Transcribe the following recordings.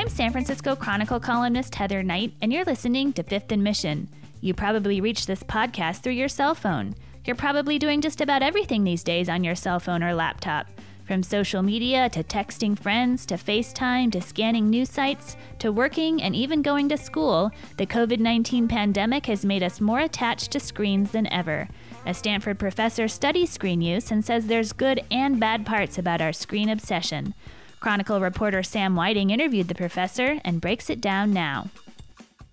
I'm San Francisco Chronicle columnist Heather Knight, and you're listening to Fifth and Mission. You probably reach this podcast through your cell phone. You're probably doing just about everything these days on your cell phone or laptop. From social media to texting friends to FaceTime to scanning news sites to working and even going to school, the COVID 19 pandemic has made us more attached to screens than ever. A Stanford professor studies screen use and says there's good and bad parts about our screen obsession. Chronicle reporter Sam Whiting interviewed the professor and breaks it down now.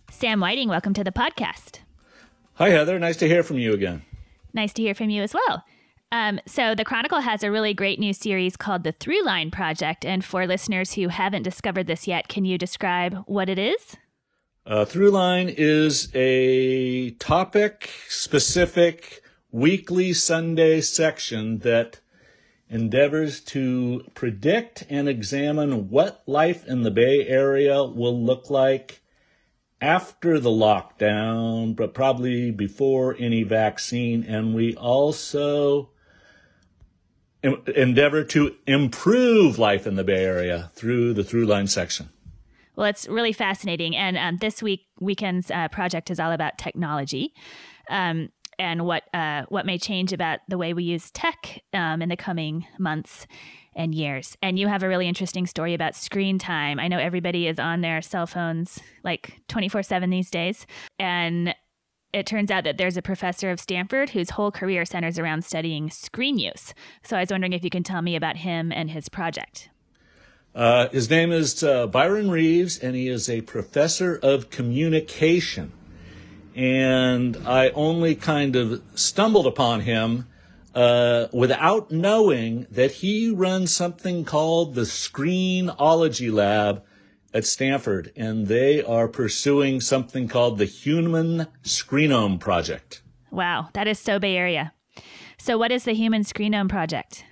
Sam Whiting, welcome to the podcast. Hi, Heather. Nice to hear from you again. Nice to hear from you as well. Um, so, the Chronicle has a really great new series called the Throughline Project. And for listeners who haven't discovered this yet, can you describe what it is? Uh, Throughline is a topic specific weekly Sunday section that endeavors to predict and examine what life in the Bay Area will look like after the lockdown, but probably before any vaccine. And we also endeavor to improve life in the Bay Area through the Throughline section. Well, it's really fascinating. And um, this week, weekend's uh, project is all about technology. Um, and what uh, what may change about the way we use tech um, in the coming months and years. And you have a really interesting story about screen time. I know everybody is on their cell phones like 24 7 these days. And it turns out that there's a professor of Stanford whose whole career centers around studying screen use. So I was wondering if you can tell me about him and his project. Uh, his name is uh, Byron Reeves, and he is a professor of communication. And I only kind of stumbled upon him uh, without knowing that he runs something called the Screenology Lab at Stanford, and they are pursuing something called the Human Screenome Project. Wow, that is so Bay Area. So, what is the Human Screenome Project?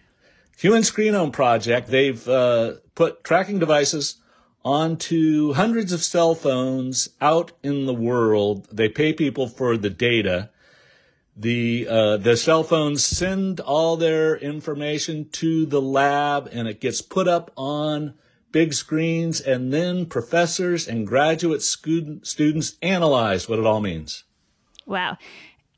Human Screenome Project, they've uh, put tracking devices onto hundreds of cell phones out in the world. They pay people for the data. The uh, the cell phones send all their information to the lab, and it gets put up on big screens, and then professors and graduate student, students analyze what it all means. Wow.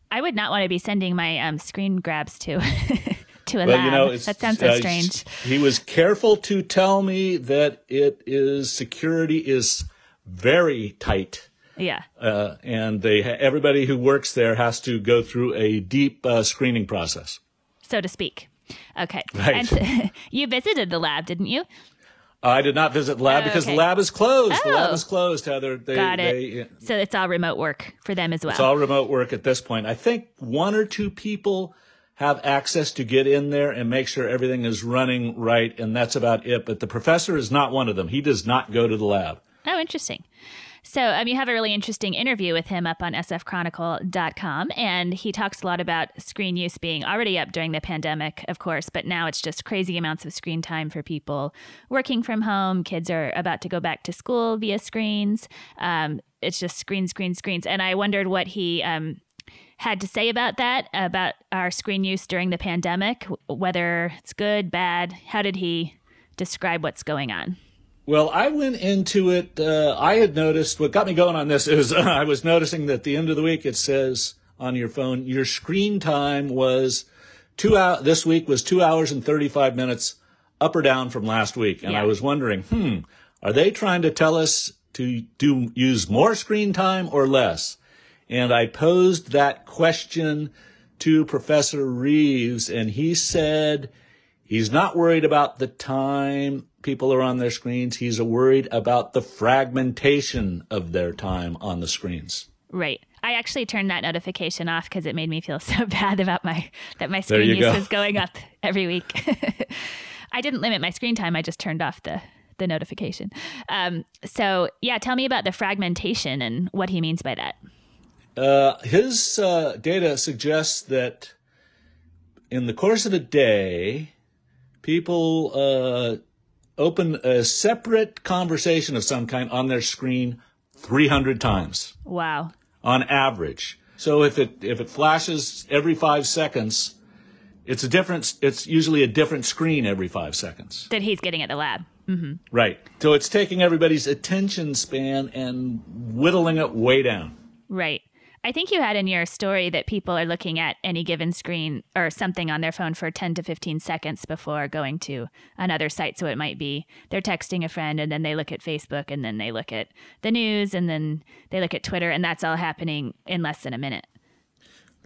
I would not want to be sending my um, screen grabs to to a lab. You know, that sounds so uh, strange. He was careful to tell me that it is security is very tight. Yeah. Uh, and they everybody who works there has to go through a deep uh, screening process, so to speak. Okay. Right. And you visited the lab, didn't you? I did not visit the lab oh, because okay. the lab is closed. Oh. The lab is oh. closed, Heather. They, Got it. They, so it's all remote work for them as well. It's all remote work at this point. I think one or two people have access to get in there and make sure everything is running right, and that's about it. But the professor is not one of them. He does not go to the lab. Oh, interesting. So um, you have a really interesting interview with him up on sfchronicle.com, and he talks a lot about screen use being already up during the pandemic, of course, but now it's just crazy amounts of screen time for people working from home. Kids are about to go back to school via screens. Um, it's just screens, screens, screens. And I wondered what he um, had to say about that, about our screen use during the pandemic, whether it's good, bad. How did he describe what's going on? Well, I went into it. Uh, I had noticed what got me going on this is uh, I was noticing that the end of the week it says on your phone your screen time was two hours. This week was two hours and thirty five minutes, up or down from last week, and yeah. I was wondering, hmm, are they trying to tell us to do use more screen time or less? And I posed that question to Professor Reeves, and he said he's not worried about the time people are on their screens. He's worried about the fragmentation of their time on the screens. Right. I actually turned that notification off because it made me feel so bad about my that my screen use go. is going up every week. I didn't limit my screen time. I just turned off the the notification. Um, so yeah, tell me about the fragmentation and what he means by that. Uh, his uh, data suggests that in the course of a day, people uh, open a separate conversation of some kind on their screen 300 times. Wow. On average. So if it if it flashes every 5 seconds, it's a different it's usually a different screen every 5 seconds. That he's getting at the lab. Mm-hmm. Right. So it's taking everybody's attention span and whittling it way down. Right. I think you had in your story that people are looking at any given screen or something on their phone for 10 to 15 seconds before going to another site. So it might be they're texting a friend and then they look at Facebook and then they look at the news and then they look at Twitter and that's all happening in less than a minute.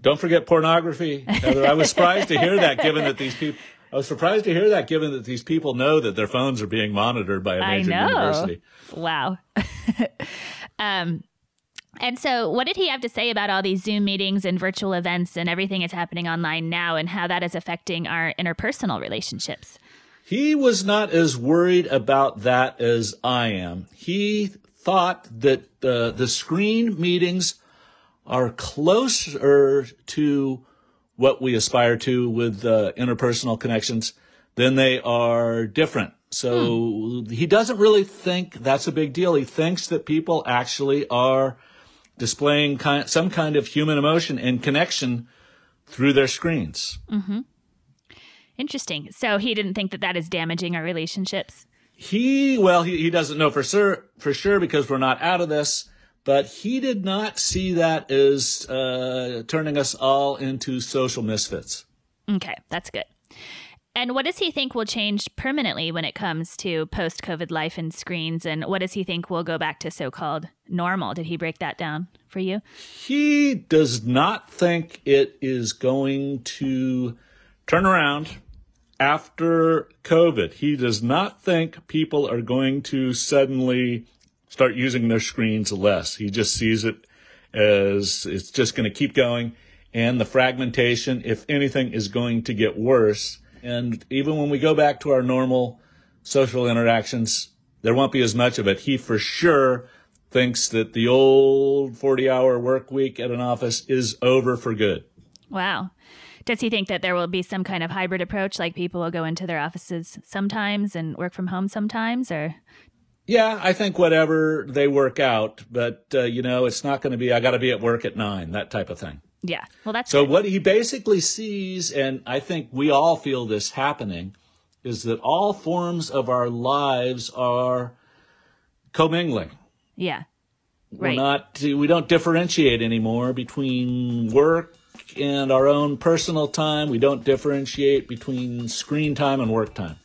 Don't forget pornography. Heather, I was surprised to hear that given that these people I was surprised to hear that given that these people know that their phones are being monitored by a major university. Wow. um and so, what did he have to say about all these Zoom meetings and virtual events and everything that's happening online now and how that is affecting our interpersonal relationships? He was not as worried about that as I am. He thought that uh, the screen meetings are closer to what we aspire to with uh, interpersonal connections than they are different. So hmm. he doesn't really think that's a big deal. He thinks that people actually are displaying kind, some kind of human emotion and connection through their screens. Mm-hmm. Interesting. So he didn't think that that is damaging our relationships. He well, he, he doesn't know for sure for sure because we're not out of this. But he did not see that as uh, turning us all into social misfits. Okay, that's good. And what does he think will change permanently when it comes to post COVID life and screens? And what does he think will go back to so called normal? Did he break that down for you? He does not think it is going to turn around after COVID. He does not think people are going to suddenly start using their screens less. He just sees it as it's just going to keep going. And the fragmentation, if anything, is going to get worse and even when we go back to our normal social interactions, there won't be as much of it. He for sure thinks that the old 40 hour work week at an office is over for good. Wow. Does he think that there will be some kind of hybrid approach, like people will go into their offices sometimes and work from home sometimes, or? Yeah, I think whatever they work out, but uh, you know, it's not going to be I got to be at work at nine, that type of thing. Yeah. Well, that's so. Good. What he basically sees, and I think we all feel this happening, is that all forms of our lives are commingling. Yeah. Right. We're not. We don't differentiate anymore between work and our own personal time. We don't differentiate between screen time and work time.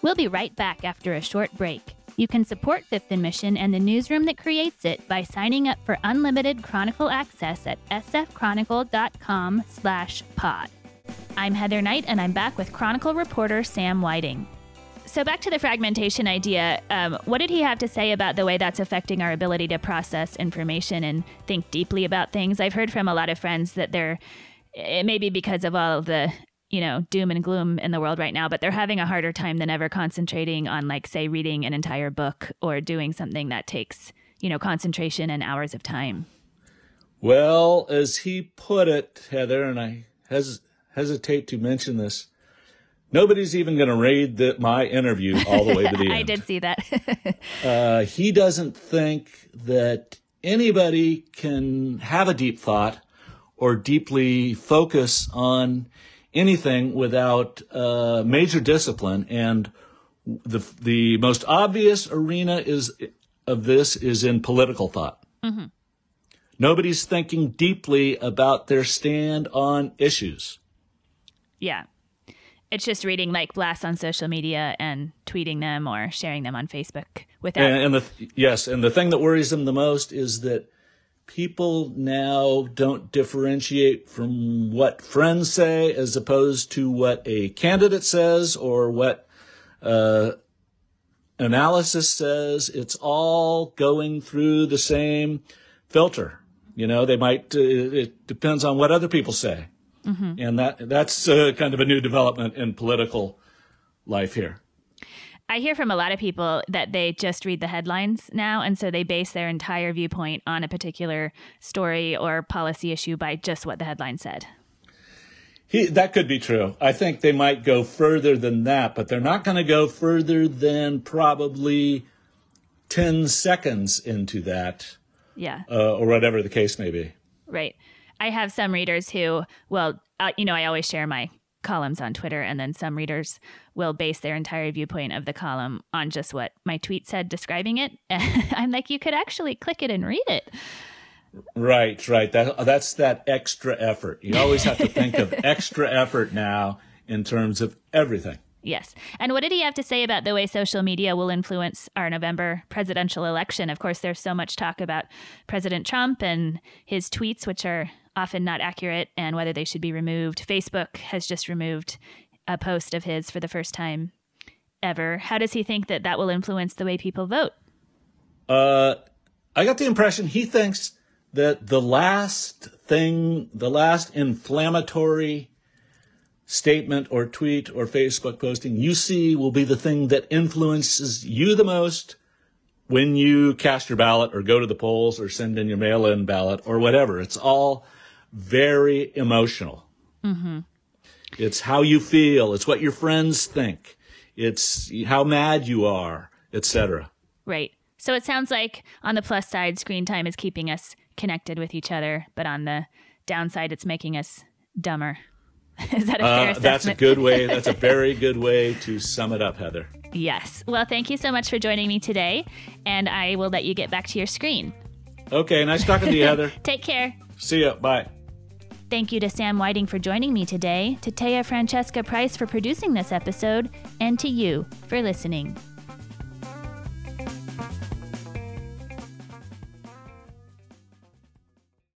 We'll be right back after a short break. You can support Fifth and Mission and the newsroom that creates it by signing up for unlimited Chronicle access at sfchronicle.com slash pod. I'm Heather Knight, and I'm back with Chronicle reporter Sam Whiting. So back to the fragmentation idea, um, what did he have to say about the way that's affecting our ability to process information and think deeply about things? I've heard from a lot of friends that they're it may be because of all of the you know, doom and gloom in the world right now, but they're having a harder time than ever concentrating on, like, say, reading an entire book or doing something that takes, you know, concentration and hours of time. Well, as he put it, Heather, and I hes- hesitate to mention this, nobody's even going to read the, my interview all the way to the end. I did see that. uh, he doesn't think that anybody can have a deep thought or deeply focus on anything without uh, major discipline. And the the most obvious arena is of this is in political thought. Mm-hmm. Nobody's thinking deeply about their stand on issues. Yeah. It's just reading like blasts on social media and tweeting them or sharing them on Facebook without. And, and the yes, and the thing that worries them the most is that people now don't differentiate from what friends say as opposed to what a candidate says or what uh, analysis says. It's all going through the same filter. You know, they might. Uh, it depends on what other people say, mm-hmm. and that that's uh, kind of a new development in political life here. I hear from a lot of people that they just read the headlines now, and so they base their entire viewpoint on a particular story or policy issue by just what the headline said. He, that could be true. I think they might go further than that, but they're not going to go further than probably 10 seconds into that. Yeah. Uh, or whatever the case may be. Right. I have some readers who, well, uh, you know, I always share my columns on Twitter, and then some readers will base their entire viewpoint of the column on just what my tweet said describing it. I'm like, you could actually click it and read it. Right, right. That that's that extra effort. You always have to think of extra effort now in terms of everything. Yes. And what did he have to say about the way social media will influence our November presidential election? Of course, there's so much talk about President Trump and his tweets, which are often not accurate, and whether they should be removed. Facebook has just removed a post of his for the first time ever. How does he think that that will influence the way people vote? Uh, I got the impression he thinks that the last thing, the last inflammatory statement or tweet or Facebook posting you see will be the thing that influences you the most when you cast your ballot or go to the polls or send in your mail in ballot or whatever. It's all very emotional. Mm-hmm. It's how you feel. It's what your friends think. It's how mad you are, etc. Right. So it sounds like on the plus side, screen time is keeping us connected with each other, but on the downside, it's making us dumber. Is that a fair uh, assessment? That's a good way. That's a very good way to sum it up, Heather. Yes. Well, thank you so much for joining me today, and I will let you get back to your screen. Okay. Nice talking to you, Heather. Take care. See ya. Bye. Thank you to Sam Whiting for joining me today, to Taya Francesca Price for producing this episode, and to you for listening.